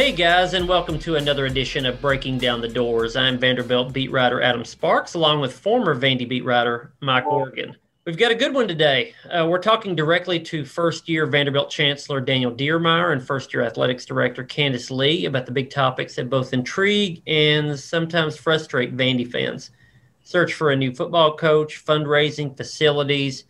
Hey guys, and welcome to another edition of Breaking Down the Doors. I'm Vanderbilt beat writer Adam Sparks, along with former Vandy beat writer Mike Organ. We've got a good one today. Uh, we're talking directly to first year Vanderbilt Chancellor Daniel Diermeier and first year athletics director Candice Lee about the big topics that both intrigue and sometimes frustrate Vandy fans search for a new football coach, fundraising, facilities,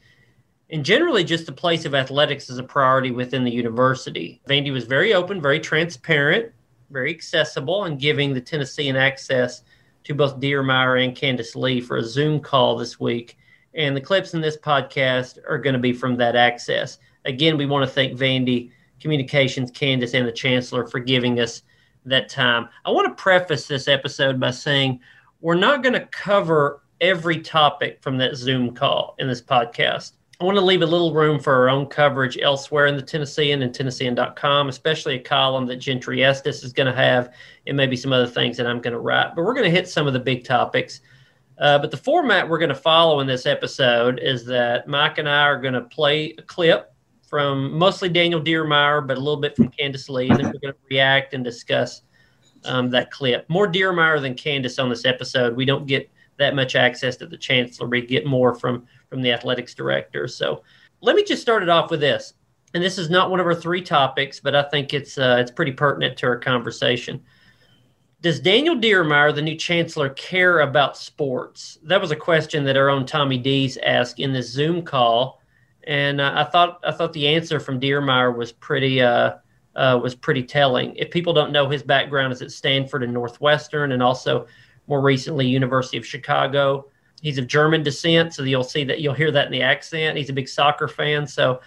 and generally just the place of athletics as a priority within the university. Vandy was very open, very transparent, very accessible, and giving the Tennessean access to both Diermeier and Candice Lee for a Zoom call this week. And the clips in this podcast are going to be from that access. Again, we want to thank Vandy Communications, Candice, and the Chancellor for giving us that time. I want to preface this episode by saying we're not going to cover every topic from that Zoom call in this podcast. I want to leave a little room for our own coverage elsewhere in the Tennessean and Tennessean.com, especially a column that Gentry Estes is going to have, and maybe some other things that I'm going to write. But we're going to hit some of the big topics. Uh, but the format we're going to follow in this episode is that Mike and I are going to play a clip from mostly Daniel Diermeier, but a little bit from Candice Lee, and then we're going to react and discuss um, that clip. More Diermeier than Candice on this episode. We don't get that much access to the chancellor. We get more from from the athletics director. So let me just start it off with this. And this is not one of our three topics, but I think it's uh, it's pretty pertinent to our conversation. Does Daniel Diermeier, the new chancellor, care about sports? That was a question that our own Tommy Deas asked in this Zoom call, and uh, I thought I thought the answer from Diermeier was pretty uh, uh, was pretty telling. If people don't know his background is at Stanford and Northwestern, and also more recently University of Chicago. He's of German descent, so you'll see that you'll hear that in the accent. He's a big soccer fan. So,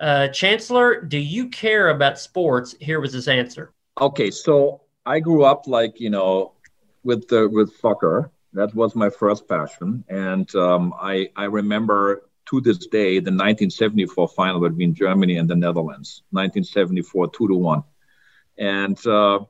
uh, Chancellor, do you care about sports? Here was his answer. Okay, so I grew up like you know with the with soccer. That was my first passion, and um, I I remember to this day the 1974 final between Germany and the Netherlands, 1974, two to one, and uh,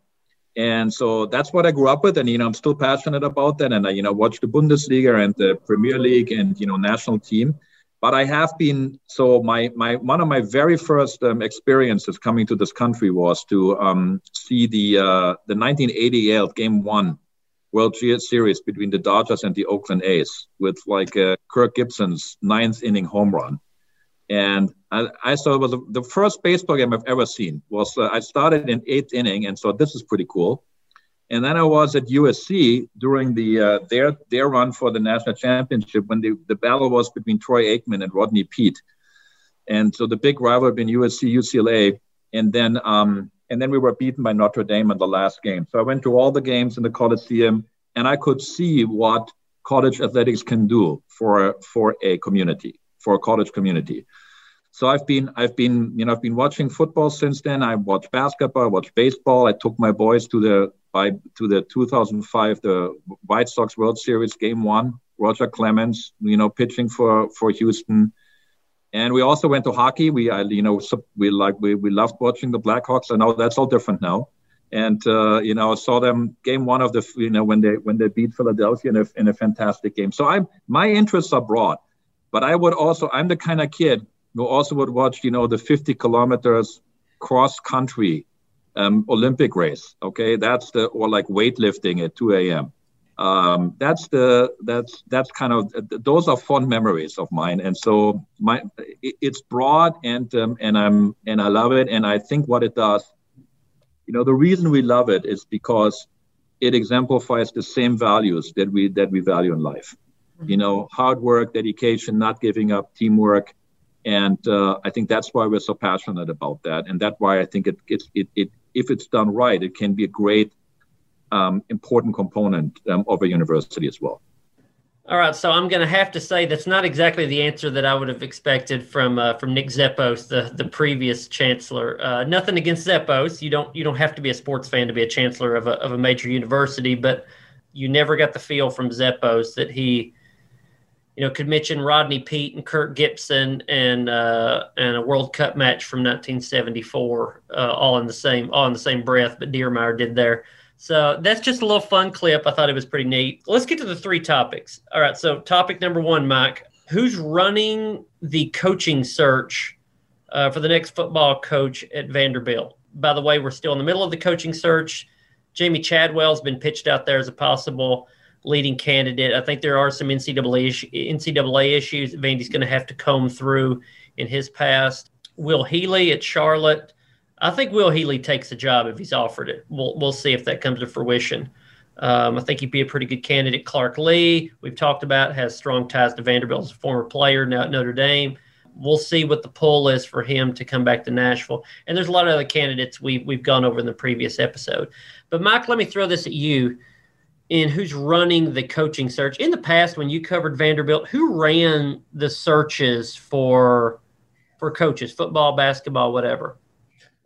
and so that's what I grew up with, and you know I'm still passionate about that, and I you know watch the Bundesliga and the Premier League and you know national team. But I have been so my my one of my very first um, experiences coming to this country was to um, see the uh, the 1988 Game One World Series between the Dodgers and the Oakland A's with like uh, Kirk Gibson's ninth inning home run. And I, I saw it was the first baseball game I've ever seen. Was uh, I started in eighth inning and so this is pretty cool. And then I was at USC during the uh, their their run for the national championship when the, the battle was between Troy Aikman and Rodney Peete. And so the big rival between USC UCLA. And then um, and then we were beaten by Notre Dame in the last game. So I went to all the games in the Coliseum, and I could see what college athletics can do for for a community, for a college community. So I've been I've been you know I've been watching football since then. I watched basketball, I watched baseball. I took my boys to the by to the 2005 the White Sox World Series Game One. Roger Clemens, you know, pitching for for Houston. And we also went to hockey. We, I, you know, we like we, we loved watching the Blackhawks. I know that's all different now. And uh, you know, I saw them game one of the, you know, when they when they beat Philadelphia in a, in a fantastic game. So I'm my interests are broad, but I would also I'm the kind of kid who also would watch, you know, the 50 kilometers cross country um, Olympic race. Okay, that's the or like weightlifting at 2 a.m um, that's the that's that's kind of those are fond memories of mine. And so my it's broad and um, and i'm and i love it. And i think what it does you know the reason we love it is because it exemplifies the same values that we that we value in life. You know hard work dedication not giving up teamwork and uh, i think that's why we're so passionate about that and that's why i think it, it, it, it if it's done right it can be a great um, important component um, of a university as well. All right, so I'm going to have to say that's not exactly the answer that I would have expected from uh, from Nick Zeppos, the the previous chancellor. Uh, nothing against Zeppos. You don't you don't have to be a sports fan to be a chancellor of a of a major university, but you never got the feel from Zeppos that he, you know, could mention Rodney Peete and Kirk Gibson and uh, and a World Cup match from 1974 uh, all in the same all in the same breath. But Diermeier did there. So that's just a little fun clip. I thought it was pretty neat. Let's get to the three topics. All right. So, topic number one, Mike, who's running the coaching search uh, for the next football coach at Vanderbilt? by the way, we're still in the middle of the coaching search. Jamey Chadwell's been pitched out there as a possible leading candidate. I think there are some NCAA, NCAA issues Vandy's going to have to comb through in his past. Will Healy at Charlotte. I think Will Healy takes the job if he's offered it. We'll, we'll see if that comes to fruition. Um, I think he'd be a pretty good candidate. Clark Lea, we've talked about, has strong ties to Vanderbilt as a former player now at Notre Dame. We'll see what the pull is for him to come back to Nashville. And there's a lot of other candidates we, we've gone over in the previous episode. But, Mike, let me throw this at you in who's running the coaching search. In the past, when you covered Vanderbilt, who ran the searches for for coaches, football, basketball, whatever?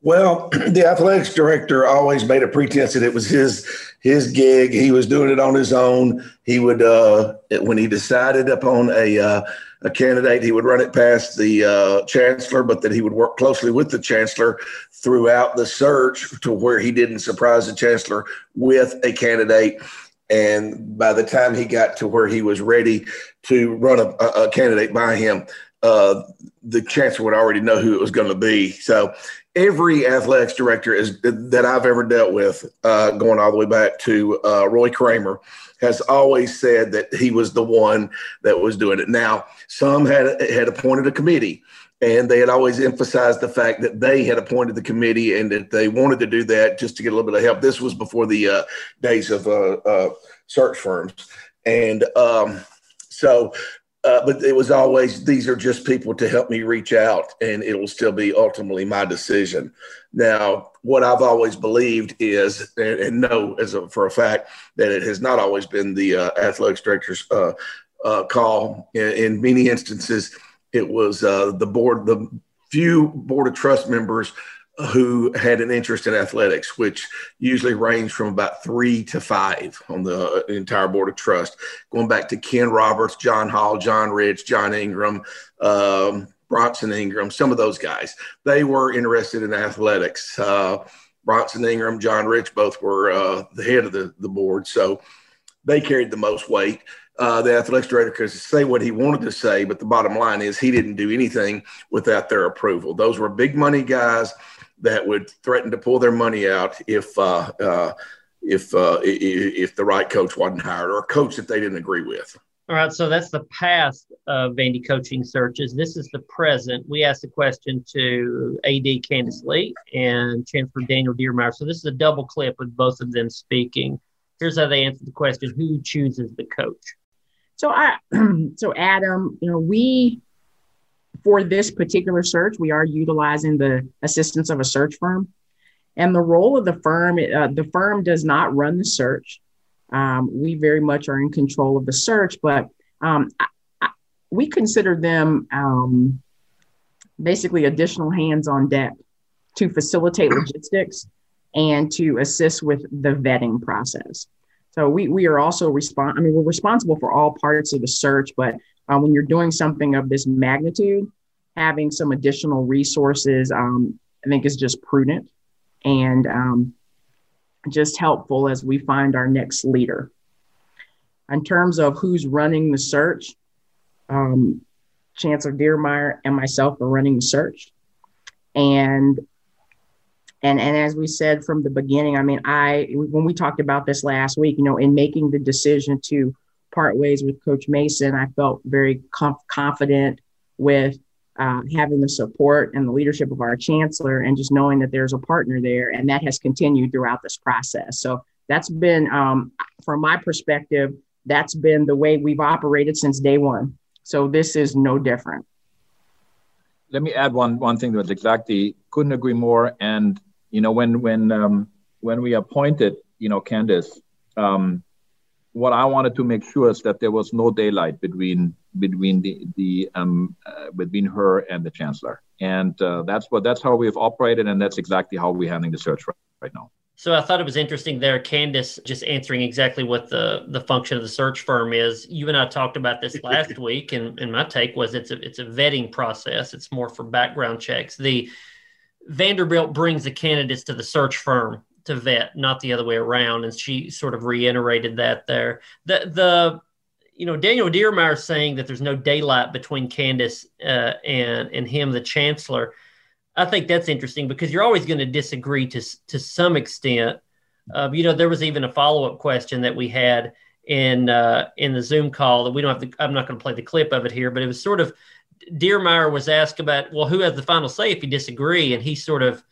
Well, the athletics director always made a pretense that it was his his gig. He was doing it on his own. He would uh, when he decided upon a uh, a candidate, he would run it past the uh, chancellor, but that he would work closely with the chancellor throughout the search to where he didn't surprise the chancellor with a candidate and by the time he got to where he was ready to run a, a candidate by him, uh, the chancellor would already know who it was going to be. So every athletics director is that I've ever dealt with, uh, going all the way back to uh, Roy Kramer, has always said that he was the one that was doing it. Now, some had had appointed a committee and they had always emphasized the fact that they had appointed the committee and that they wanted to do that just to get a little bit of help. This was before the uh, days of uh, uh, search firms, and um, so. Uh, but it was always these are just people to help me reach out, and it will still be ultimately my decision. Now, what I've always believed is, and, and know as a, for a fact, that it has not always been the uh, athletics director's uh, call. In, in many instances, it was uh, the board, the few board of trust members who had an interest in athletics, which usually ranged from about three to five on the entire board of trust. Going back to Ken Roberts, John Hall, John Rich, John Ingram, um, Bronson Ingram, some of those guys, they were interested in athletics. Uh, Bronson Ingram, John Rich, both were uh, the head of the, the board. So they carried the most weight uh, the athletics director could say what he wanted to say, but the bottom line is he didn't do anything without their approval. Those were big money guys that would threaten to pull their money out if uh, uh, if uh, if the right coach wasn't hired or a coach that they didn't agree with. All right, so that's the past of Vandy coaching searches. This is the present. We asked a question to AD Candice Lee and Chancellor Daniel Diermeier. So this is a double clip with both of them speaking. Here's how they answered the question: Who chooses the coach? So I, so Adam, you know, we for this particular search, we are utilizing the assistance of a search firm, and the role of the firm, uh, the firm does not run the search. Um, we very much are in control of the search, but um, I, I, we consider them um, basically additional hands on deck to facilitate logistics and to assist with the vetting process. So we we are also respond. I mean, we're responsible for all parts of the search, but uh, when you're doing something of this magnitude, having some additional resources, um, I think is just prudent and um, just helpful as we find our next leader. In terms of who's running the search, um, Chancellor Diermeier and myself are running the search, and and and as we said from the beginning i mean i when we talked about this last week you know in making the decision to part ways with coach mason i felt very com- confident with uh, having the support and the leadership of our chancellor and just knowing that there's a partner there and that has continued throughout this process. So that's been um, from my perspective that's been the way we've operated since day one. So this is no different. Let me add one one thing to that exactly. Couldn't agree more. And you know, when when um, when we appointed, you know, Candice, um, what I wanted to make sure is that there was no daylight between between the the um, uh, between her and the chancellor, and uh, that's what that's how we've operated, and that's exactly how we're handling the search right, right now. So I thought it was interesting there, Candice, just answering exactly what the the function of the search firm is. You and I talked about this last week, and, and my take was it's a it's a vetting process. It's more for background checks. The Vanderbilt brings the candidates to the search firm to vet, not the other way around. And she sort of reiterated that there. The the you know Daniel Diermeier saying that there's no daylight between Candice uh, and and him, the chancellor. I think that's interesting because you're always going to disagree to to some extent. Uh, you know, there was even a follow up question that we had in uh, in the Zoom call that we don't have to. I'm not going to play the clip of it here, but it was sort of Diermeier was asked about, well, who has the final say if you disagree, and he sort of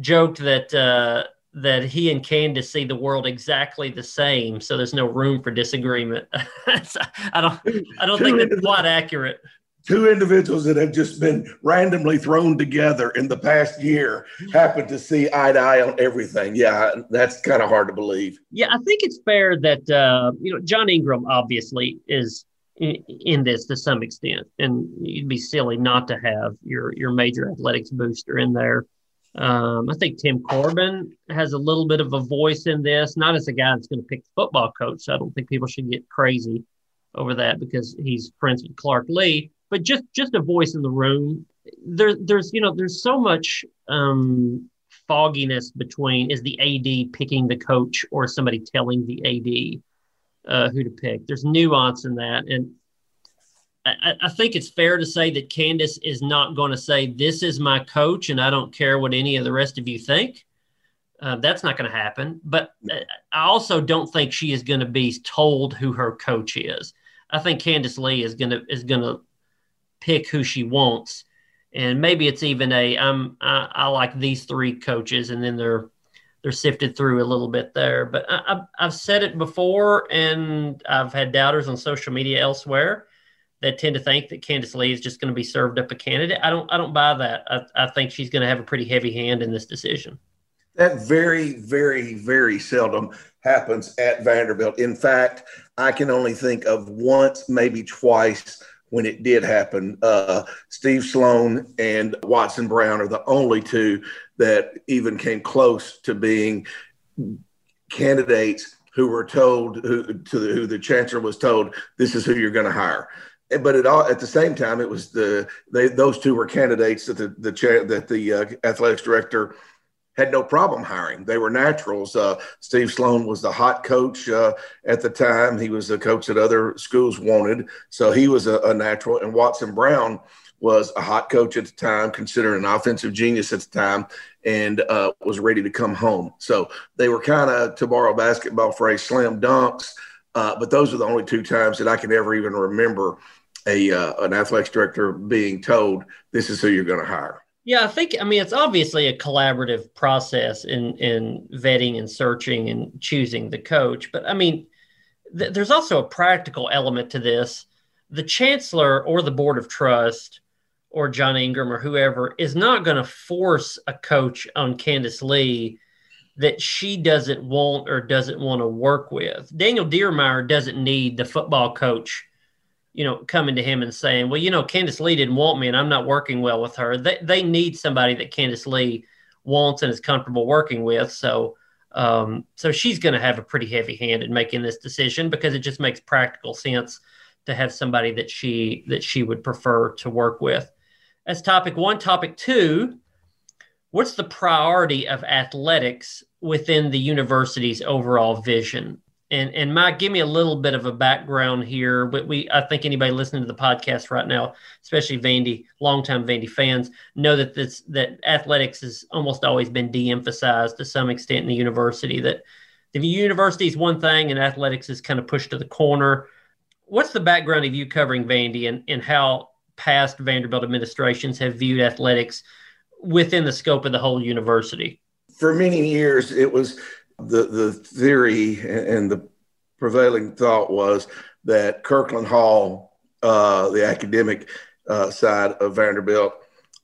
joked that uh, that he and Candice see the world exactly the same, so there's no room for disagreement. I don't I don't think that's quite accurate two individuals that have just been randomly thrown together in the past year happen to see eye to eye on everything. Yeah, that's kind of hard to believe. Yeah, I think it's fair that uh, you know John Ingram obviously is in, this to some extent, and you'd be silly not to have your your major athletics booster in there. Um, I think Tim Corbin has a little bit of a voice in this, not as a guy that's going to pick the football coach. So I don't think people should get crazy over that because he's friends with Clark Lea, but just just a voice in the room. There, there's you know there's so much um, fogginess between is the AD picking the coach or somebody telling the AD uh, who to pick. There's nuance in that, and I, I, think it's fair to say that Candice is not going to say this is my coach and I don't care what any of the rest of you think. Uh, that's not going to happen. But uh, I also don't think she is going to be told who her coach is. I think Candice Lee is going to is going to pick who she wants. And maybe it's even a I'm I, I like these three coaches, and then they're they're sifted through a little bit there. But I, have said it before, and I've had doubters on social media elsewhere that tend to think that Candice Lee is just going to be served up a candidate. I don't I don't buy that. I, I think she's going to have a pretty heavy hand in this decision. That very, very, very seldom happens at Vanderbilt. In fact, I can only think of once, maybe twice when it did happen. Uh, Steve Sloan and Watson Brown are the only two that even came close to being candidates who were told who to the, who the chancellor was told this is who you're going to hire. But it all at the same time it was the they those two were candidates that the the that the uh, athletics director had no problem hiring. They were naturals. Uh, Steve Sloan was the hot coach uh, at the time. He was the coach that other schools wanted. So he was a, a, natural. And Watson Brown was a hot coach at the time, considered an offensive genius at the time, and uh, was ready to come home. So they were kind of, to borrow basketball phrase, slam dunks. Uh, but those are the only two times that I can ever even remember a uh, an athletics director being told, this is who you're going to hire. Yeah, I think I mean it's obviously a collaborative process in in vetting and searching and choosing the coach, but I mean th- there's also a practical element to this. The chancellor or the board of trust or John Ingram or whoever is not going to force a coach on Candice Lee that she doesn't want or doesn't want to work with. Daniel Diermeier doesn't need the football coach you know, coming to him and saying, well, you know, Candice Lee didn't want me and I'm not working well with her. They, they need somebody that Candice Lee wants and is comfortable working with. So, um, so she's going to have a pretty heavy hand in making this decision because it just makes practical sense to have somebody that she that she would prefer to work with. As topic one, topic two, what's the priority of athletics within the university's overall vision? And and Mike, give me a little bit of a background here. But we, I think anybody listening to the podcast right now, especially Vandy, longtime Vandy fans, know that this that athletics has almost always been de-emphasized to some extent in the university. That the university is one thing, and athletics is kind of pushed to the corner. What's the background of you covering Vandy, and and how past Vanderbilt administrations have viewed athletics within the scope of the whole university? For many years, it was the the theory and the prevailing thought was that Kirkland Hall, uh, the academic uh, side of Vanderbilt,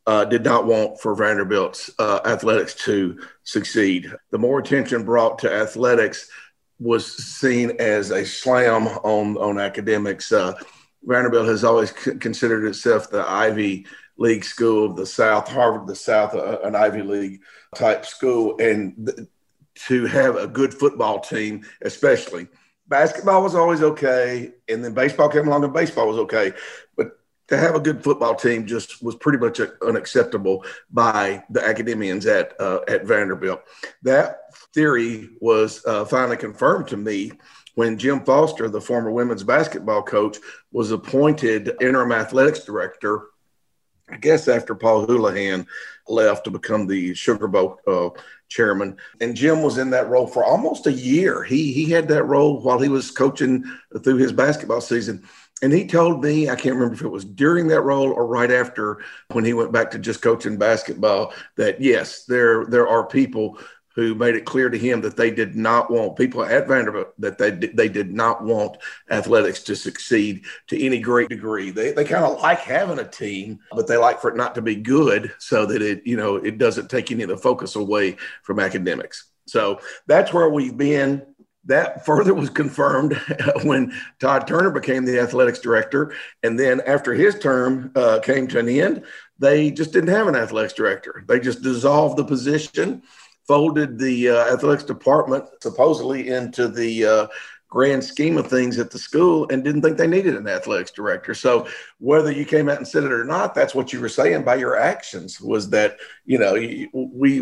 uh, did not want for Vanderbilt's uh, athletics to succeed. The more attention brought to athletics was seen as a slam on on academics. Uh, Vanderbilt has always c- considered itself the Ivy League school of the South, Harvard, the South, uh, an Ivy League type school, and th- to have a good football team, especially. Basketball was always okay, and then baseball came along, and baseball was okay. But to have a good football team just was pretty much unacceptable by the academians at uh, at Vanderbilt. That theory was uh, finally confirmed to me when Jim Foster, the former women's basketball coach, was appointed interim athletics director I guess after Paul Hoolahan left to become the Sugar Bowl uh, chairman, and Jim was in that role for almost a year. He he had that role while he was coaching through his basketball season. And he told me, I can't remember if it was during that role or right after when he went back to just coaching basketball, that yes, there there are people who made it clear to him that they did not want people at Vanderbilt that they they did not want athletics to succeed to any great degree. They they kind of like having a team, but they like for it not to be good so that it you know it doesn't take any of the focus away from academics. So that's where we've been. That further was confirmed when Todd Turner became the athletics director, and then after his term uh, came to an end, they just didn't have an athletics director. They just dissolved the position folded the uh, athletics department supposedly into the uh, grand scheme of things at the school and didn't think they needed an athletics director. So whether you came out and said it or not, that's what you were saying by your actions was that, you know, we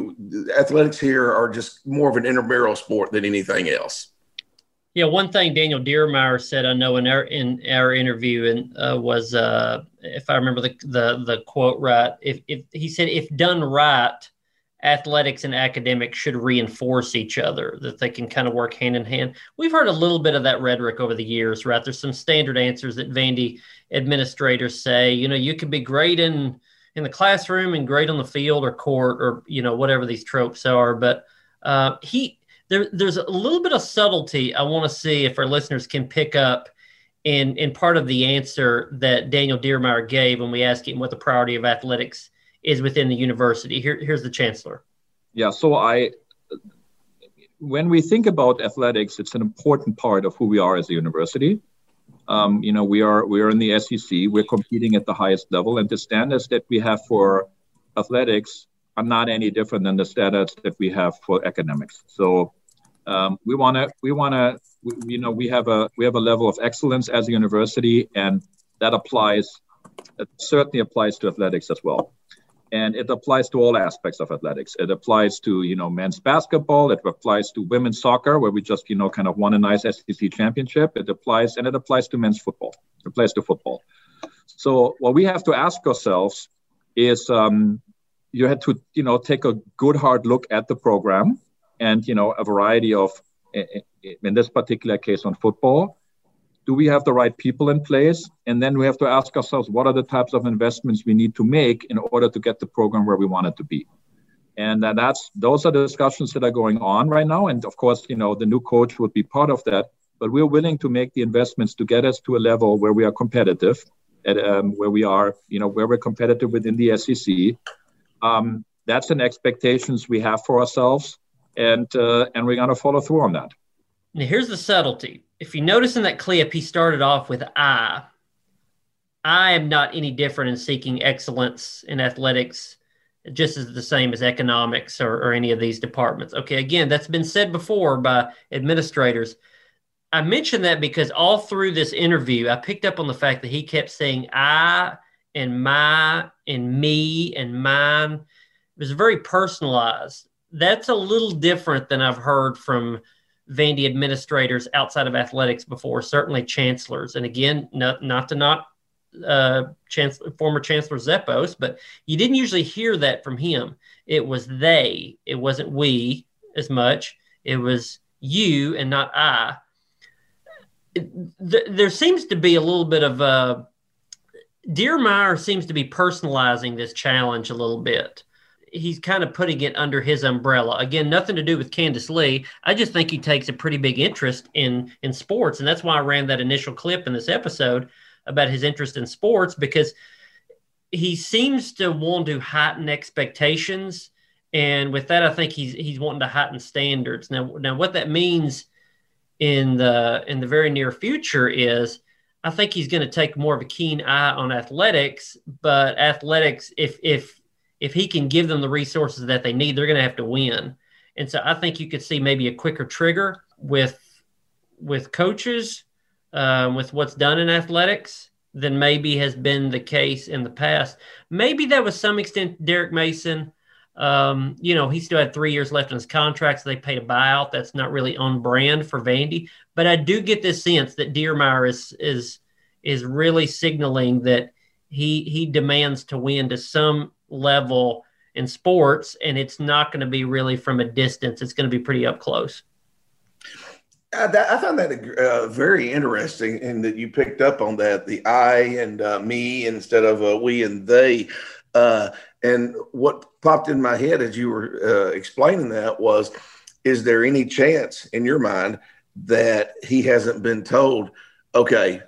athletics here are just more of an intramural sport than anything else. Yeah, one thing Daniel Diermeier said I know in our in our interview and uh, was uh, if I remember the, the the quote right, if if he said if done right, athletics and academics should reinforce each other, that they can kind of work hand in hand. We've heard a little bit of that rhetoric over the years, right? There's some standard answers that Vandy administrators say, you know, you can be great in in the classroom and great on the field or court or you know whatever these tropes are, but uh, he there there's a little bit of subtlety I want to see if our listeners can pick up in in part of the answer that Daniel Diermeier gave when we asked him what the priority of athletics is within the university. Here, here's the chancellor. Yeah, so I, when we think about athletics, it's an important part of who we are as a university. Um, you know, we are we are in the SEC. We're competing at the highest level, and the standards that we have for athletics are not any different than the standards that we have for academics. So um, we want to we want to you know we have a we have a level of excellence as a university, and that applies. It certainly applies to athletics as well and it applies to all aspects of athletics. It applies to you know men's basketball. It applies to women's soccer, where we just you know kind of won a nice SEC championship. It applies and it applies to men's football. It applies to football. So what we have to ask ourselves is, um, you had to you know take a good hard look at the program and you know a variety of in this particular case on football do we have the right people in place? And then we have to ask ourselves, what are the types of investments we need to make in order to get the program where we want it to be? And that's those are the discussions that are going on right now. And of course, you know, the new coach would be part of that. But we're willing to make the investments to get us to a level where we are competitive, at um, where we are, you know, where we're competitive within the SEC. Um, that's an expectations we have for ourselves, and uh, and we're going to follow through on that. Now, here's the subtlety. If you notice in that clip, he started off with I. I am not any different in seeking excellence in athletics, just as the same as economics or, or any of these departments. Okay, again, that's been said before by administrators. I mentioned that because all through this interview, I picked up on the fact that he kept saying I and my and me and mine. It was very personalized. That's a little different than I've heard from Vandy administrators outside of athletics before, certainly chancellors. And again, not, not to not uh, chancellor, former Chancellor Zeppos, but you didn't usually hear that from him. It was they, it wasn't we as much. It was you and not I. th- there seems to be a little bit of a uh, Diermeier seems to be personalizing this challenge a little bit he's kind of putting it under his umbrella. Again, nothing to do with Candice Lee. I just think he takes a pretty big interest in in sports, and that's why I ran that initial clip in this episode about his interest in sports because he seems to want to heighten expectations, and with that, I think he's he's wanting to heighten standards. Now, now what that means in the in the very near future is. I think he's going to take more of a keen eye on athletics, but athletics, if if if he can give them the resources that they need, they're going to have to win. And so I think you could see maybe a quicker trigger with with coaches, um, with what's done in athletics than maybe has been the case in the past. Maybe that was some extent Derek Mason. Um, you know, he still had three years left in his contract, so they paid a buyout. That's not really on brand for Vandy. But I do get this sense that Diermeier is is is really signaling that he he demands to win to some level in sports, and it's not going to be really from a distance. It's going to be pretty up close. Uh, that, I found that uh, very interesting, in that you picked up on that the I and uh, me instead of uh, we and they. Uh, and what popped in my head as you were uh, explaining that was, is there any chance in your mind that he hasn't been told, okay,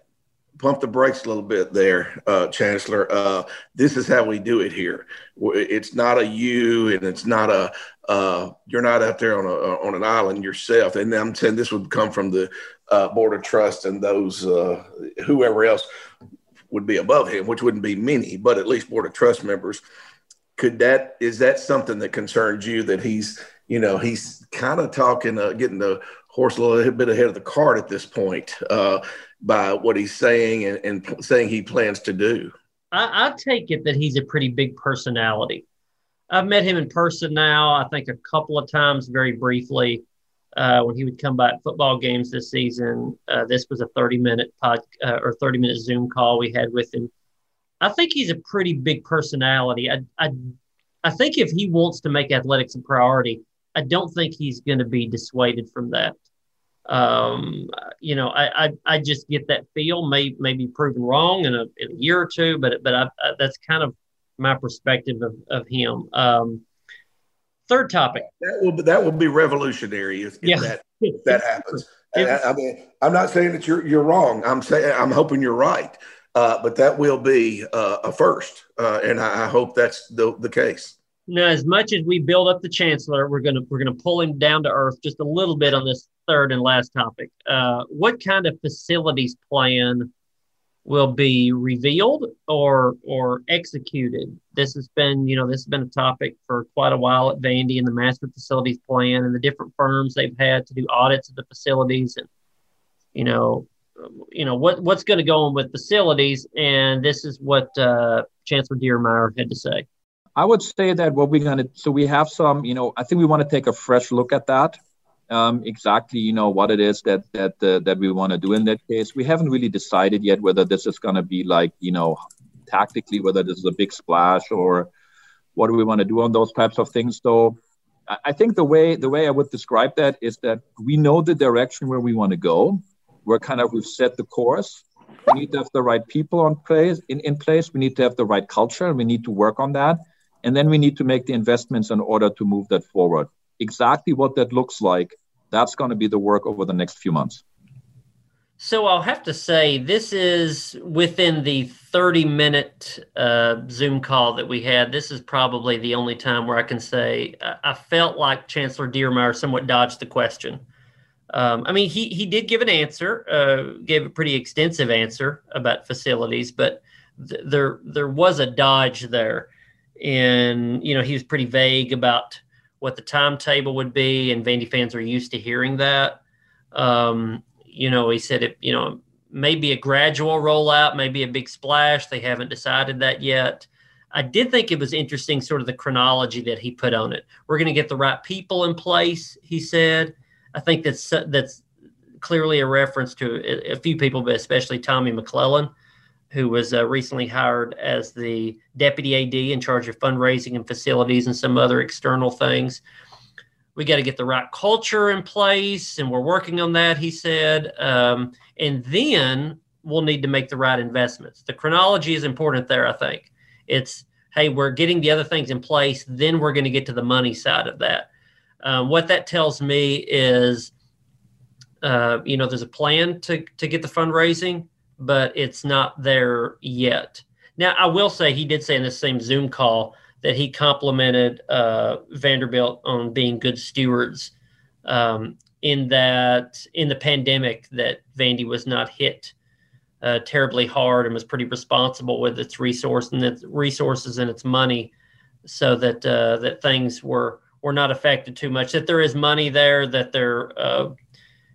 pump the brakes a little bit there, uh, Chancellor. Uh, this is how we do it here. It's not a you, and it's not a uh, you're not out there on a on an island yourself. And I'm saying this would come from the uh, board of trust and those uh, whoever else would be above him, which wouldn't be many, but at least board of trust members. Could that is that something that concerns you that he's you know he's kind of talking uh, getting the horse a little bit ahead of the cart at this point uh, by what he's saying and, and, saying he plans to do. I, I, take it that he's a pretty big personality. I've met him in person now, I think a couple of times very briefly uh, when he would come by at football games this season. Uh, this was a 30 minute pod uh, or 30 minute Zoom call we had with him. I think he's a pretty big personality. I, I, I think if he wants to make athletics a priority, I don't think he's going to be dissuaded from that. Um, you know, I, I, I just get that feel. May may be proven wrong in a, in a year or two, but but I, I, that's kind of my perspective of of him. Um, third topic. That will be, that will be revolutionary if, if yeah. that if that happens. I, I, mean, I'm not saying that you're you're wrong. I'm saying I'm hoping you're right. Uh, but that will be uh, a first, uh, and I, I hope that's the the case. Now, as much as we build up the chancellor, we're gonna we're gonna pull him down to earth just a little bit on this third and last topic. Uh, what kind of facilities plan will be revealed or or executed? This has been you know this has been a topic for quite a while at Vandy and the master facilities plan and the different firms they've had to do audits of the facilities and you know you know what what's going to go on with facilities and this is what uh, Chancellor Diermeier had to say. I would say that what we're going to, so we have some, you know, I think we want to take a fresh look at that. Um, exactly, you know, what it is that that uh, that we want to do in that case. We haven't really decided yet whether this is going to be like, you know, tactically whether this is a big splash or what do we want to do on those types of things. So, I think the way the way I would describe that is that we know the direction where we want to go. We're kind of we've set the course. We need to have the right people on place in, in place. We need to have the right culture, and we need to work on that. And then we need to make the investments in order to move that forward. Exactly what that looks like, that's going to be the work over the next few months. So I'll have to say, this is within the 30 minute uh, Zoom call that we had. This is probably the only time where I can say I felt like Chancellor Diermeier somewhat dodged the question. Um, I mean, he he did give an answer, uh, gave a pretty extensive answer about facilities, but th- there there was a dodge there and you know he was pretty vague about what the timetable would be, and Vandy fans are used to hearing that. Um, you know, he said it. You know, maybe a gradual rollout, maybe a big splash. They haven't decided that yet. I did think it was interesting, sort of the chronology that he put on it. We're going to get the right people in place, he said. I think that's that's clearly a reference to a, few people, but especially Tommy McClelland who was uh, recently hired as the deputy AD in charge of fundraising and facilities and some other external things. We got to get the right culture in place, and we're working on that, he said. Um, and then we'll need to make the right investments. The chronology is important there, I think. It's, hey, we're getting the other things in place, then we're going to get to the money side of that. Um, what that tells me is, uh, you know, there's a plan to, to get the fundraising but it's not there yet. Now, I will say he did say in the same Zoom call that he complimented uh, Vanderbilt on being good stewards. Um, in that, in the pandemic, that Vandy was not hit uh, terribly hard and was pretty responsible with its resource and its resources and its money, so that uh, that things were were not affected too much. That there is money there, that there uh,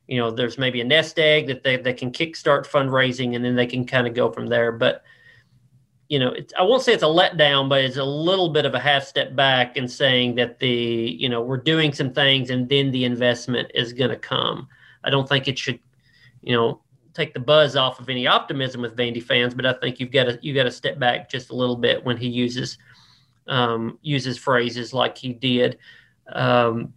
you know there's maybe a nest egg that they, they can kickstart fundraising and then they can kind of go from there but you know i won't say it's a letdown but it's a little bit of a half step back in saying that the you know we're doing some things and then the investment is going to come i don't think it should you know take the buzz off of any optimism with Vandy fans, but I think you've got to you got to step back just a little bit when he uses um, uses phrases like he did. Um,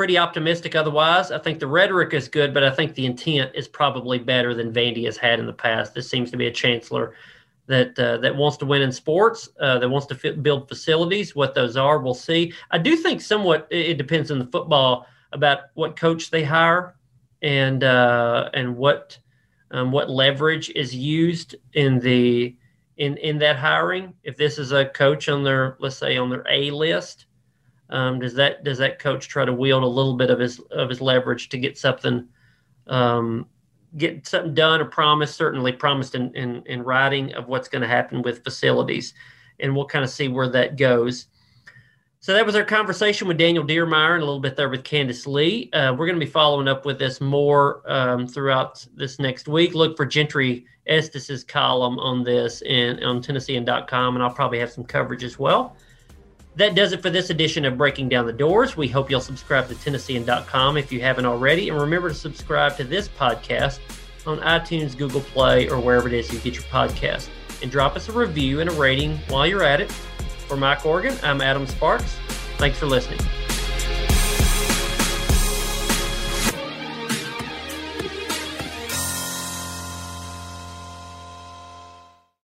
pretty optimistic otherwise. I think the rhetoric is good, but I think the intent is probably better than Vandy has had in the past. This seems to be a chancellor that uh, that wants to win in sports, uh, that wants to fit, build facilities. What those are, we'll see. I do think somewhat it depends on the football about what coach they hire and uh, and what um, what leverage is used in the in in that hiring. If this is a coach on their let's say on their A list, um, does that does that coach try to wield a little bit of his of his leverage to get something um, get something done or promised? Certainly promised in in, in writing of what's going to happen with facilities, and we'll kind of see where that goes. So that was our conversation with Daniel Diermeier and a little bit there with Candice Lee. Uh, we're going to be following up with this more um, throughout this next week. Look for Gentry Estes's column on this and on Tennessean.com, and I'll probably have some coverage as well. That does it for this edition of Breaking Down the Doors. We hope you'll subscribe to Tennessean.com if you haven't already, and remember to subscribe to this podcast on iTunes, Google Play, or wherever it is you get your podcast. And drop us a review and a rating while you're at it. For Mike Organ, I'm Adam Sparks. Thanks for listening.